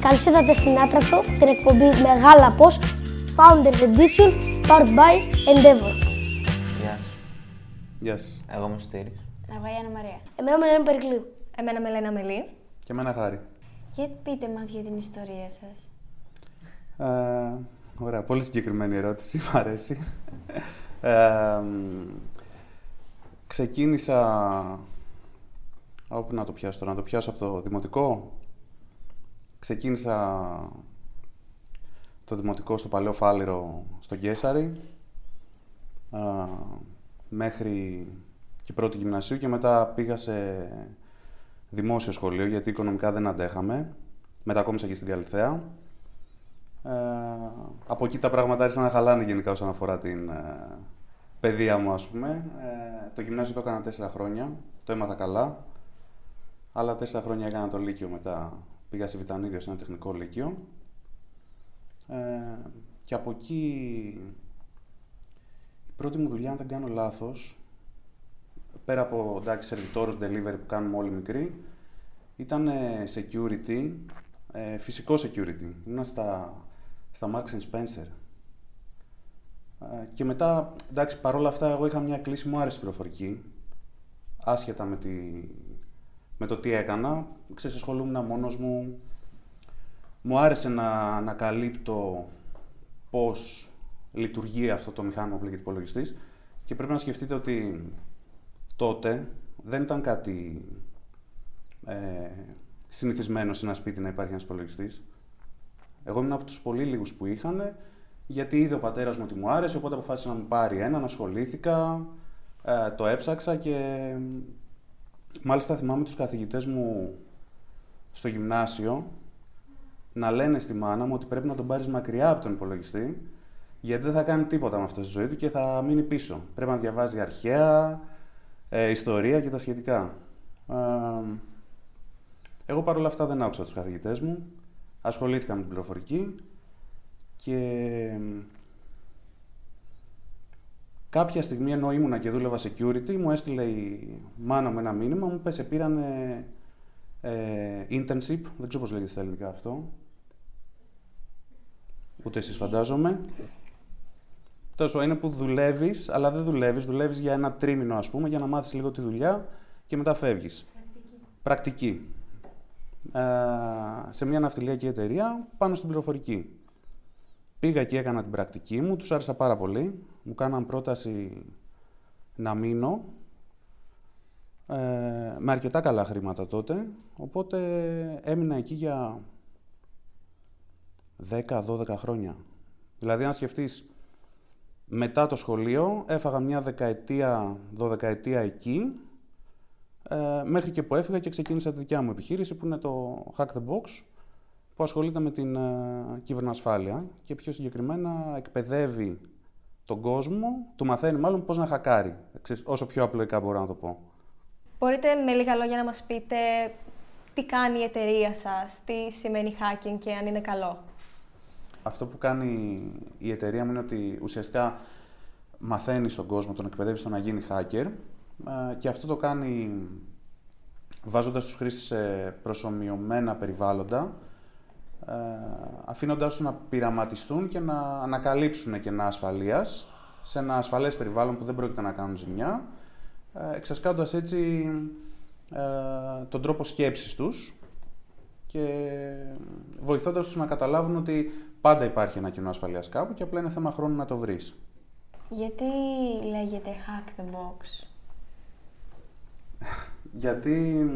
Καλώς ήρθατε στην Άτρακτο, την εκπομπή Μεγάλα Πώς, Founders Edition, powered by Endeavor. Γεια σου. Γεια σας. Εγώ είμαι ο Στήρης. Εγώ η Άννα Μαρία. Εμένα με λένε Περικλείου. Εμένα με λένε Αμελή. Και εμένα χάρη. Για πείτε μας για την ιστορία σας. Ε, ωραία, πολύ συγκεκριμένη ερώτηση, μ' αρέσει. Ε, μ, ξεκίνησα... Όπου να το πιάσω τώρα, να το πιάσω από το δημοτικό. Ξεκίνησα το δημοτικό στο Παλαιό Φάληρο στο Γκέσαρι. ε, μέχρι και πρώτη γυμνασίου και μετά πήγα σε δημόσιο σχολείο γιατί οικονομικά δεν αντέχαμε. Μετακόμισα και στην Καλυθέα. Ε, από εκεί τα πράγματα άρχισαν να χαλάνε γενικά όσον αφορά την ε, παιδεία μου, ας πούμε. Ε, το γυμνάσιο το έκανα τέσσερα χρόνια, το έμαθα καλά. Άλλα τέσσερα χρόνια έκανα το Λύκειο μετά. Πήγα σε Βιτανίδιο, σε ένα τεχνικό Λύκειο. Ε, και από εκεί η πρώτη μου δουλειά, αν δεν κάνω λάθος, πέρα από εντάξει, σερβιτόρους delivery που κάνουμε όλοι μικροί, ήταν security, ε, φυσικό security. Ήμουν στα, στα Marks and Spencer. Ε, και μετά, εντάξει, παρόλα αυτά, εγώ είχα μια κλίση, μου άρεσε η πληροφορική. Άσχετα με, τη, με το τι έκανα. Ξέρεις, ασχολούμουν μόνος μου. Μου άρεσε να ανακαλύπτω πώς λειτουργεί αυτό το μηχάνημα που λέγεται υπολογιστής. Και πρέπει να σκεφτείτε ότι τότε δεν ήταν κάτι ε, συνηθισμένο σε ένα σπίτι να υπάρχει ένας υπολογιστής. Εγώ ήμουν από τους πολύ λίγους που είχαν, γιατί είδε ο πατέρας μου ότι μου άρεσε, οπότε αποφάσισα να μου πάρει έναν, ασχολήθηκα, ε, το έψαξα και μάλιστα θυμάμαι τους καθηγητές μου στο γυμνάσιο να λένε στη μάνα μου ότι πρέπει να τον πάρεις μακριά από τον υπολογιστή γιατί δεν θα κάνει τίποτα με αυτό στη ζωή του και θα μείνει πίσω. Πρέπει να διαβάζει αρχαία, ε, ιστορία και τα σχετικά. Ε, εγώ παρόλα αυτά δεν άκουσα τους καθηγητές μου, ασχολήθηκα με την πληροφορική και κάποια στιγμή ενώ ήμουνα και δούλευα security μου έστειλε η μάνα μου ένα μήνυμα, μου πέσε πήραν ε, internship, δεν ξέρω πώς λέγεται στα ελληνικά αυτό, ούτε εσείς φαντάζομαι. Τόσο είναι που δουλεύεις, αλλά δεν δουλεύεις. Δουλεύεις για ένα τρίμηνο, ας πούμε, για να μάθεις λίγο τη δουλειά και μετά φεύγεις. Πρακτική. Πρακτική. Ε, σε μια ναυτιλιακή εταιρεία πάνω στην πληροφορική. Πήγα και έκανα την πρακτική μου, τους άρεσα πάρα πολύ. Μου κάναν πρόταση να μείνω, ε, με αρκετά καλά χρήματα τότε, οπότε έμεινα εκεί για 10-12 χρόνια. Δηλαδή, αν σκεφτείς μετά το σχολείο έφαγα μια δεκαετία, δωδεκαετία εκεί, ε, μέχρι και που έφυγα και ξεκίνησα τη δικιά μου επιχείρηση που είναι το Hack the Box, που ασχολείται με την ε, κυβερνοασφάλεια και πιο συγκεκριμένα εκπαιδεύει τον κόσμο, του μαθαίνει μάλλον πώς να χακάρει, όσο πιο απλοϊκά μπορώ να το πω. Μπορείτε με λίγα λόγια να μας πείτε τι κάνει η εταιρεία σας, τι σημαίνει hacking και αν είναι καλό; Αυτό που κάνει η εταιρεία μου είναι ότι ουσιαστικά μαθαίνει στον κόσμο, τον εκπαιδεύει στο να γίνει hacker ε, και αυτό το κάνει βάζοντας τους χρήστες σε προσωμιωμένα περιβάλλοντα, ε, αφήνοντάς τους να πειραματιστούν και να ανακαλύψουν κενά ασφαλείας σε ένα ασφαλές περιβάλλον που δεν πρόκειται να κάνουν ζημιά, ε, εξασκάντας έτσι τον τρόπο σκέψης τους και βοηθώντας τους να καταλάβουν ότι πάντα υπάρχει ένα κοινό ασφαλείας κάπου και απλά είναι θέμα χρόνου να το βρεις. Γιατί λέγεται hack the box? γιατί,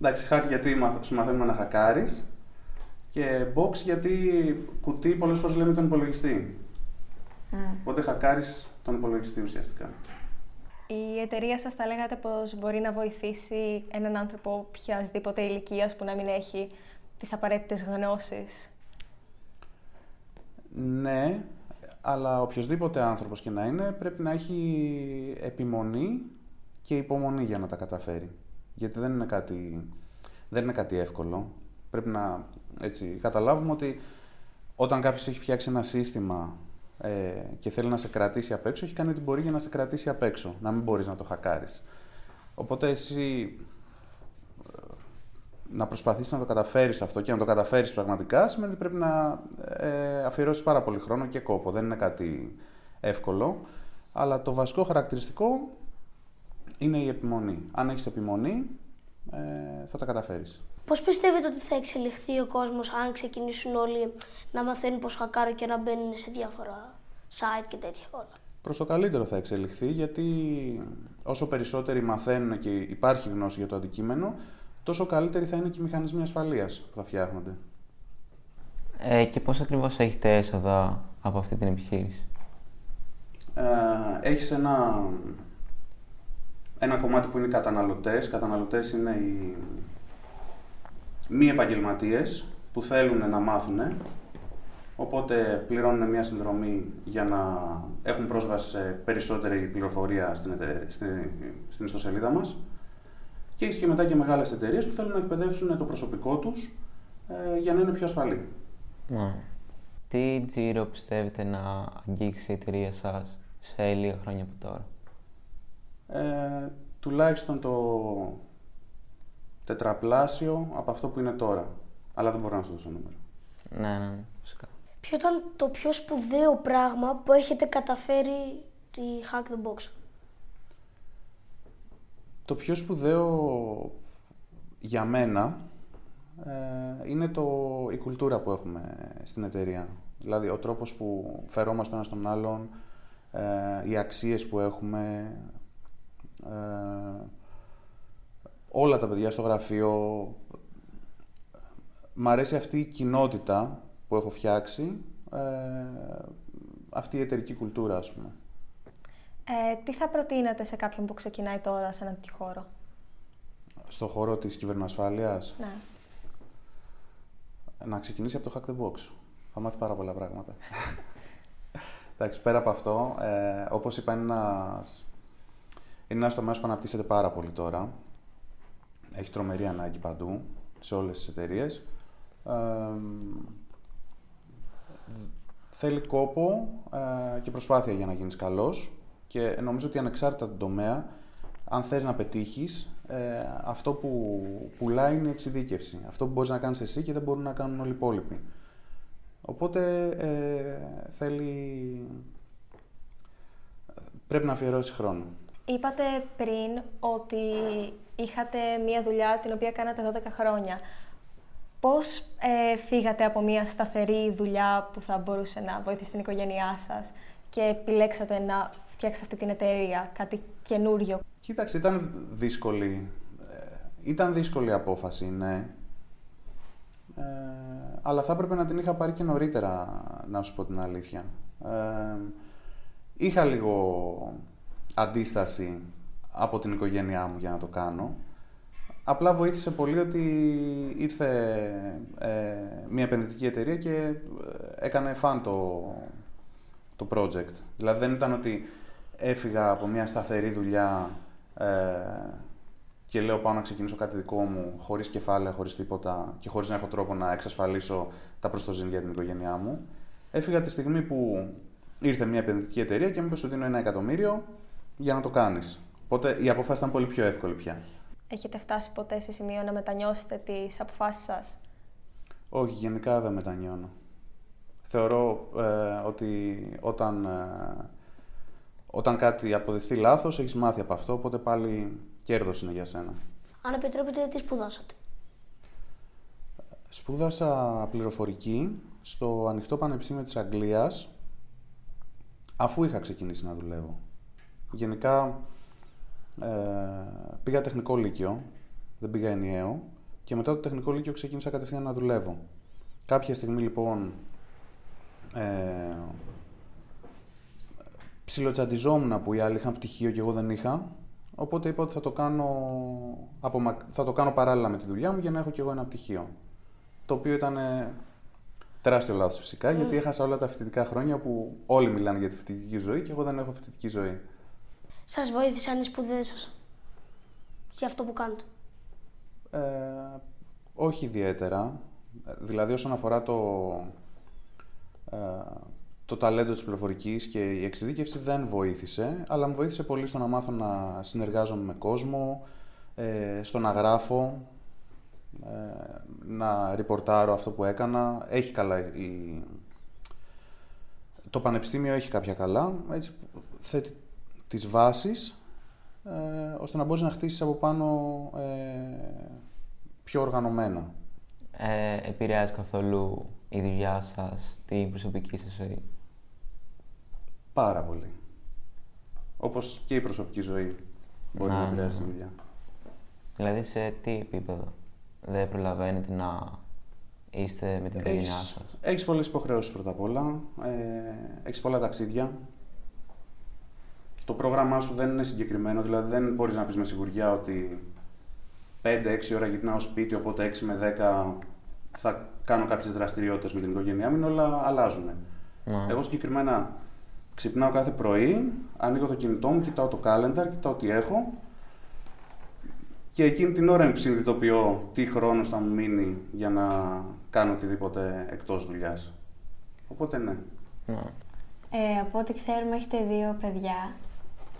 εντάξει, hack γιατί σου μαθαίνουμε να χακάρεις και box γιατί κουτί πολλές φορές λέμε τον υπολογιστή. Mm. Οπότε χακάρεις τον υπολογιστή ουσιαστικά. Η εταιρεία σας θα λέγατε πως μπορεί να βοηθήσει έναν άνθρωπο οποιασδήποτε ηλικίας που να μην έχει τις απαραίτητες γνώσεις. Ναι, αλλά οποιοδήποτε άνθρωπος και να είναι πρέπει να έχει επιμονή και υπομονή για να τα καταφέρει. Γιατί δεν είναι κάτι, δεν είναι κάτι εύκολο. Πρέπει να έτσι, καταλάβουμε ότι όταν κάποιος έχει φτιάξει ένα σύστημα ε, και θέλει να σε κρατήσει απ' έξω, έχει κάνει ό,τι μπορεί για να σε κρατήσει απ' έξω, να μην μπορείς να το χακάρεις. Οπότε εσύ να προσπαθήσεις να το καταφέρεις αυτό και να το καταφέρεις πραγματικά σημαίνει ότι πρέπει να ε, αφιερώσεις πάρα πολύ χρόνο και κόπο. Δεν είναι κάτι εύκολο. Αλλά το βασικό χαρακτηριστικό είναι η επιμονή. Αν έχεις επιμονή, ε, θα τα καταφέρεις. Πώς πιστεύετε ότι θα εξελιχθεί ο κόσμος αν ξεκινήσουν όλοι να μαθαίνουν πώ χακάρω και να μπαίνουν σε διάφορα site και τέτοια όλα; Προς το καλύτερο θα εξελιχθεί γιατί όσο περισσότεροι μαθαίνουν και υπάρχει γνώση για το αντικείμενο, τόσο καλύτεροι θα είναι και οι μηχανισμοί ασφαλείας που θα φτιάχνονται. Ε, και πώς ακριβώς έχετε έσοδα από αυτή την επιχείρηση; Ε, έχεις ένα, ένα κομμάτι που είναι οι καταναλωτές. Καταναλωτές είναι οι μη επαγγελματίες που θέλουν να μάθουν. Οπότε πληρώνουν μια συνδρομή για να έχουν πρόσβαση σε περισσότερη πληροφορία στην, ετε- στην, στην ιστοσελίδα μας. Και έχεις και μετά και μεγάλες εταιρείες που θέλουν να εκπαιδεύσουν το προσωπικό τους ε, για να είναι πιο ασφαλή. Ναι. Τι τζίρο πιστεύετε να αγγίξει η εταιρεία σας σε λίγα χρόνια από τώρα; Ε, τουλάχιστον το τετραπλάσιο από αυτό που είναι τώρα. Αλλά δεν μπορώ να σου δώσω νούμερο. Ναι, ναι, ναι, φυσικά. Ποιο ήταν το πιο σπουδαίο πράγμα που έχετε καταφέρει τη Hack the Box; Το πιο σπουδαίο για μένα ε, είναι το, η κουλτούρα που έχουμε στην εταιρεία. Δηλαδή, ο τρόπος που φερόμαστε ένα στον άλλον, ε, οι αξίες που έχουμε, ε, όλα τα παιδιά στο γραφείο. Μ' αρέσει αυτή η κοινότητα που έχω φτιάξει, ε, αυτή η εταιρική κουλτούρα, ας πούμε. Ε, τι θα προτείνατε σε κάποιον που ξεκινάει τώρα σε έναν τέτοιο χώρο; Στο χώρο της κυβερνοασφάλειας, Ναι. να ξεκινήσει από το Hack the Box. Θα μάθει πάρα πολλά πράγματα. Εντάξει, πέρα από αυτό, ε, όπως είπα, είναι ένας, είναι ένας τομέας που αναπτύσσεται πάρα πολύ τώρα. Έχει τρομερή ανάγκη παντού, σε όλες τις εταιρείες. Ε, θέλει κόπο ε, και προσπάθεια για να γίνεις καλός και νομίζω ότι ανεξάρτητα από τον τομέα, αν θες να πετύχεις, ε, αυτό που πουλάει είναι η εξειδίκευση. Αυτό που μπορείς να κάνεις εσύ και δεν μπορούν να κάνουν όλοι οι υπόλοιποι. Οπότε ε, θέλει... Πρέπει να αφιερώσει χρόνο. Είπατε πριν ότι είχατε μία δουλειά την οποία κάνατε 12 χρόνια. Πώς ε, φύγατε από μία σταθερή δουλειά που θα μπορούσε να βοηθήσει την οικογένειά σας και επιλέξατε να φτιάξετε αυτή την εταιρεία, κάτι καινούριο; Κοίταξε, ήταν δύσκολη. ε, Ήταν δύσκολη απόφαση, ναι. Ε, αλλά θα έπρεπε να την είχα πάρει και νωρίτερα, να σου πω την αλήθεια. Ε, είχα λίγο αντίσταση από την οικογένειά μου για να το κάνω. Απλά βοήθησε πολύ ότι ήρθε ε, μια επενδυτική εταιρεία και ε, έκανε φαν το, το project. Δηλαδή δεν ήταν ότι έφυγα από μια σταθερή δουλειά ε, και λέω πάω να ξεκινήσω κάτι δικό μου χωρίς κεφάλαια, χωρίς τίποτα και χωρίς να έχω τρόπο να εξασφαλίσω τα προστοζήν για την οικογένειά μου. Έφυγα τη στιγμή που ήρθε μια επενδυτική εταιρεία και μου είπε σου δίνω ένα εκατομμύριο για να το κάνεις. Οπότε η απόφαση ήταν πολύ πιο εύκολη πια. Έχετε φτάσει ποτέ σε σημείο να μετανιώσετε τις αποφάσεις σας; Όχι, γενικά δεν μετανιώνω. Θεωρώ ε, ότι όταν, ε, όταν κάτι αποδειχθεί λάθος, έχεις μάθει από αυτό, οπότε πάλι κέρδος είναι για σένα. Αν επιτρέπετε, τι σπουδάσατε; Σπούδασα πληροφορική στο Ανοιχτό Πανεπιστήμιο της Αγγλίας, αφού είχα ξεκινήσει να δουλεύω. Γενικά, ε, πήγα τεχνικό λύκειο, δεν πήγα ενιαίο, και μετά το τεχνικό λύκειο ξεκίνησα κατευθείαν να δουλεύω. Κάποια στιγμή, λοιπόν, ε, ψιλοτσαντιζόμουν που οι άλλοι είχαν πτυχίο και εγώ δεν είχα, οπότε είπα ότι θα το κάνω, από, θα το κάνω παράλληλα με τη δουλειά μου για να έχω και εγώ ένα πτυχίο. Το οποίο ήταν ε, τεράστιο λάθος φυσικά, γιατί έχασα όλα τα φοιτητικά χρόνια που όλοι μιλάνε για τη φοιτητική ζωή και εγώ δεν έχω φοιτητική ζωή. Σας βοήθησαν οι σπουδές σας για αυτό που κάνετε. Ε, όχι ιδιαίτερα. Δηλαδή όσον αφορά το, ε, το ταλέντο της πληροφορικής και η εξειδίκευση δεν βοήθησε, αλλά μου βοήθησε πολύ στο να μάθω να συνεργάζομαι με κόσμο, ε, στο να γράφω. ε, να ριπορτάρω αυτό που έκανα. Έχει καλά η... Το πανεπιστήμιο έχει κάποια καλά, έτσι θέτει τις βάσεις, ε, ώστε να μπορείς να χτίσεις από πάνω ε, πιο οργανωμένα. Ε, επηρεάζει καθόλου η δουλειά σας την προσωπική σας ζωή; Πάρα πολύ. Όπως και η προσωπική ζωή μπορεί να, Να, επηρεάσει ναι. τη δουλειά. Δηλαδή σε τι επίπεδο; Δεν προλαβαίνετε να είστε με την οικογένειά Έχεις, σας; έχεις πολλές υποχρεώσεις πρώτα απ' όλα. Ε, έχεις πολλά ταξίδια. Το πρόγραμμά σου δεν είναι συγκεκριμένο, δηλαδή δεν μπορείς να πεις με σιγουριά ότι 5-6 ώρα γυρνάω σπίτι, οπότε 6 με 10 θα κάνω κάποιες δραστηριότητες με την οικογένειά μου, είναι όλα αλλάζουν. Να. Εγώ συγκεκριμένα ξυπνάω κάθε πρωί, ανοίγω το κινητό μου, κοιτάω το calendar, κοιτάω τι έχω και εκείνη την ώρα συνειδητοποιώ τι χρόνος θα μου μείνει για να κάνω οτιδήποτε εκτός δουλειάς. Οπότε ναι, Να. Ε, από ό,τι ξέρουμε έχετε δύο παιδιά,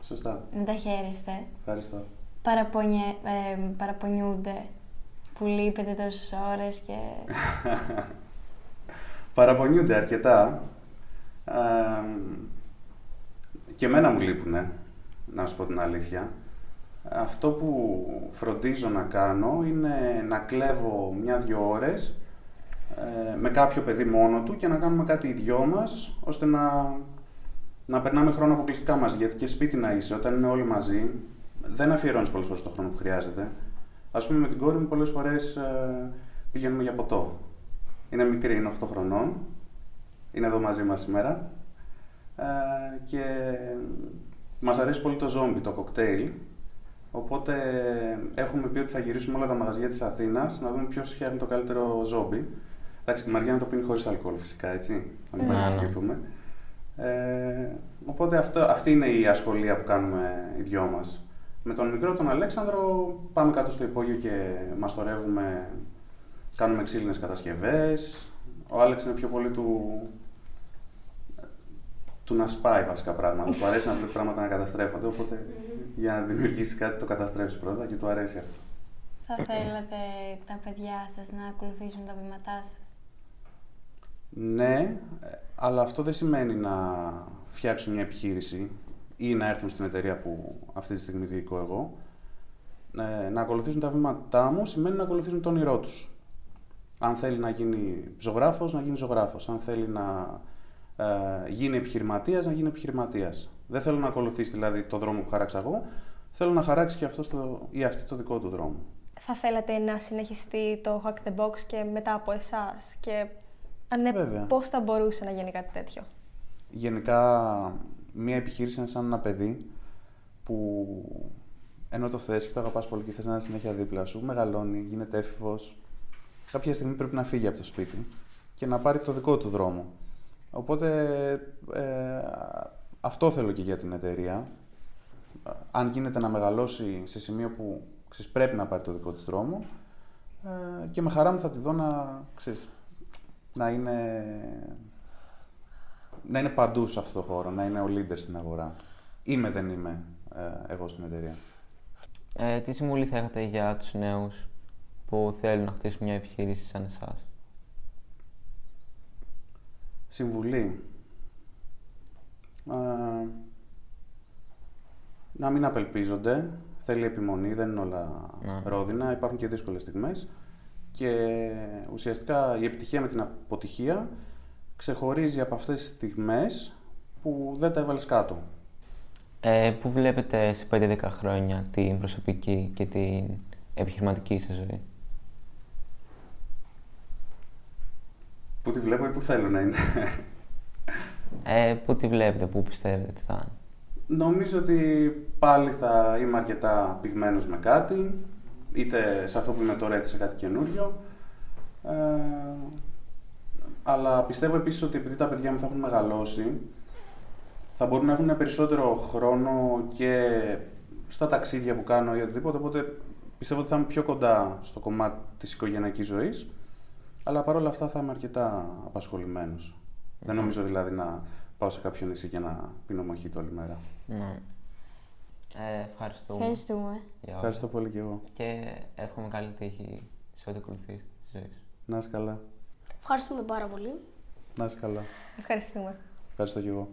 σωστά. μην τα χαίρεστε. Ευχαριστώ. Παραπονιέ, ε, παραπονιούνται που λείπετε τόσες ώρες και... Παραπονιούνται αρκετά. Ε, και εμένα μου λείπουνε, να σου πω την αλήθεια. Αυτό που φροντίζω να κάνω είναι να κλέβω μια-δυο ώρες ε, με κάποιο παιδί μόνο του και να κάνουμε κάτι οι δυο μας, ώστε να, να περνάμε χρόνο αποκλειστικά μαζί. Γιατί και σπίτι να είσαι, όταν είναι όλοι μαζί, δεν αφιερώνεις πολλές φορές το χρόνο που χρειάζεται. Ας πούμε με την κόρη μου πολλές φορές ε, πηγαίνουμε για ποτό. Είναι μικρή, είναι 8 χρονών. Είναι εδώ μαζί μας σήμερα. Ε, και μας αρέσει πολύ το ζόμπι, το κοκτέιλ. Οπότε έχουμε πει ότι θα γυρίσουμε όλα τα μαγαζιά της Αθήνας να δούμε ποιος φτιάχνει το καλύτερο ζόμπι. Εντάξει, η Μαριάννα το πίνει χωρίς αλκοόλ φυσικά, έτσι, να μην Ναι, ναι. Παρεξηγηθούμε. Ε, οπότε αυτό, αυτή είναι η ασχολία που κάνουμε οι δυο μας. Με τον μικρό τον Αλέξανδρο πάμε κάτω στο υπόγειο και μαστορεύουμε, κάνουμε ξύλινες κατασκευές. Ο Άλεξ είναι πιο πολύ του, του να σπάει βασικά πράγματα. του αρέσει να βλέπει πράγματα να καταστρέφονται, οπότε για να δημιουργήσει κάτι το καταστρέψει πρώτα και του αρέσει αυτό. Θα θέλατε τα παιδιά σας να ακολουθήσουν τα βήματά σας; Ναι, ε, αλλά αυτό δεν σημαίνει να φτιάξουν μια επιχείρηση ή να έρθουν στην εταιρεία που αυτή τη στιγμή διοικώ εγώ. Ε, να ακολουθήσουν τα βήματά μου σημαίνει να ακολουθήσουν το όνειρό τους. Αν θέλει να γίνει ζωγράφος, να γίνει ζωγράφος. Αν θέλει να ε, γίνει επιχειρηματίας, να γίνει επιχειρηματίας. Δεν θέλω να ακολουθήσει δηλαδή το δρόμο που χαράξα εγώ, θέλω να χαράξει και αυτό το, ή αυτή το δικό του δρόμο. Θα θέλατε να συνεχιστεί το Hack the Box και μετά από εσάς και αν ναι, Βέβαια. πώς θα μπορούσε να γίνει κάτι τέτοιο; Γενικά, μια επιχείρηση είναι σαν ένα παιδί που ενώ το θες και το αγαπάς πολύ και θες να είναι συνέχεια δίπλα σου, μεγαλώνει, γίνεται έφηβος. Κάποια στιγμή πρέπει να φύγει από το σπίτι και να πάρει το δικό του δρόμο. Οπότε, ε, αυτό θέλω και για την εταιρεία. Αν γίνεται να μεγαλώσει σε σημείο που ξέρεις, πρέπει να πάρει το δικό του δρόμο ε, και με χαρά μου θα τη δω να, ξέρεις, να είναι να είναι παντού σε αυτό το χώρο, να είναι ο leader στην αγορά. Είμαι, δεν είμαι ε, εγώ στην εταιρεία. Ε, τι συμβουλή θα έχετε για τους νέους που θέλουν να χτίσουν μια επιχείρηση σαν εσάς; Συμβουλή. Ε, να μην απελπίζονται. Θέλει επιμονή, δεν είναι όλα Ναι. ρόδινα. Υπάρχουν και δύσκολες στιγμές. Και ουσιαστικά η επιτυχία με την αποτυχία ξεχωρίζει από αυτές τις στιγμές που δεν τα έβαλες κάτω. Ε, πού βλέπετε σε 5-10 χρόνια την προσωπική και την επιχειρηματική σας ζωή; Πού τη βλέπω ή πού θέλω να είναι. Ε, πού τη βλέπετε, πού πιστεύετε τι θα είναι; Νομίζω ότι πάλι θα είμαι αρκετά πυγμένος με κάτι, είτε σε αυτό που είμαι τώρα, είτε σε κάτι καινούριο. Ε, αλλά πιστεύω επίσης ότι επειδή τα παιδιά μου θα έχουν μεγαλώσει, θα μπορούν να έχουν περισσότερο χρόνο και στα ταξίδια που κάνω ή οτιδήποτε, οπότε πιστεύω ότι θα είμαι πιο κοντά στο κομμάτι της οικογενειακής ζωής, αλλά παρόλα αυτά θα είμαι αρκετά απασχολημένος. Δεν νομίζω δηλαδή να πάω σε κάποιο νησί και να πίνω μοχίτο όλη μέρα. Ναι. Ε, ευχαριστούμε. Ευχαριστούμε. Ευχαριστώ πολύ και εγώ. Και εύχομαι καλή τύχη σε ό,τι ακολουθεί της ζωής σου. Να είσαι καλά. Ευχαριστούμε πάρα πολύ. Να είσαι καλά. Ευχαριστούμε. Ευχαριστώ και εγώ.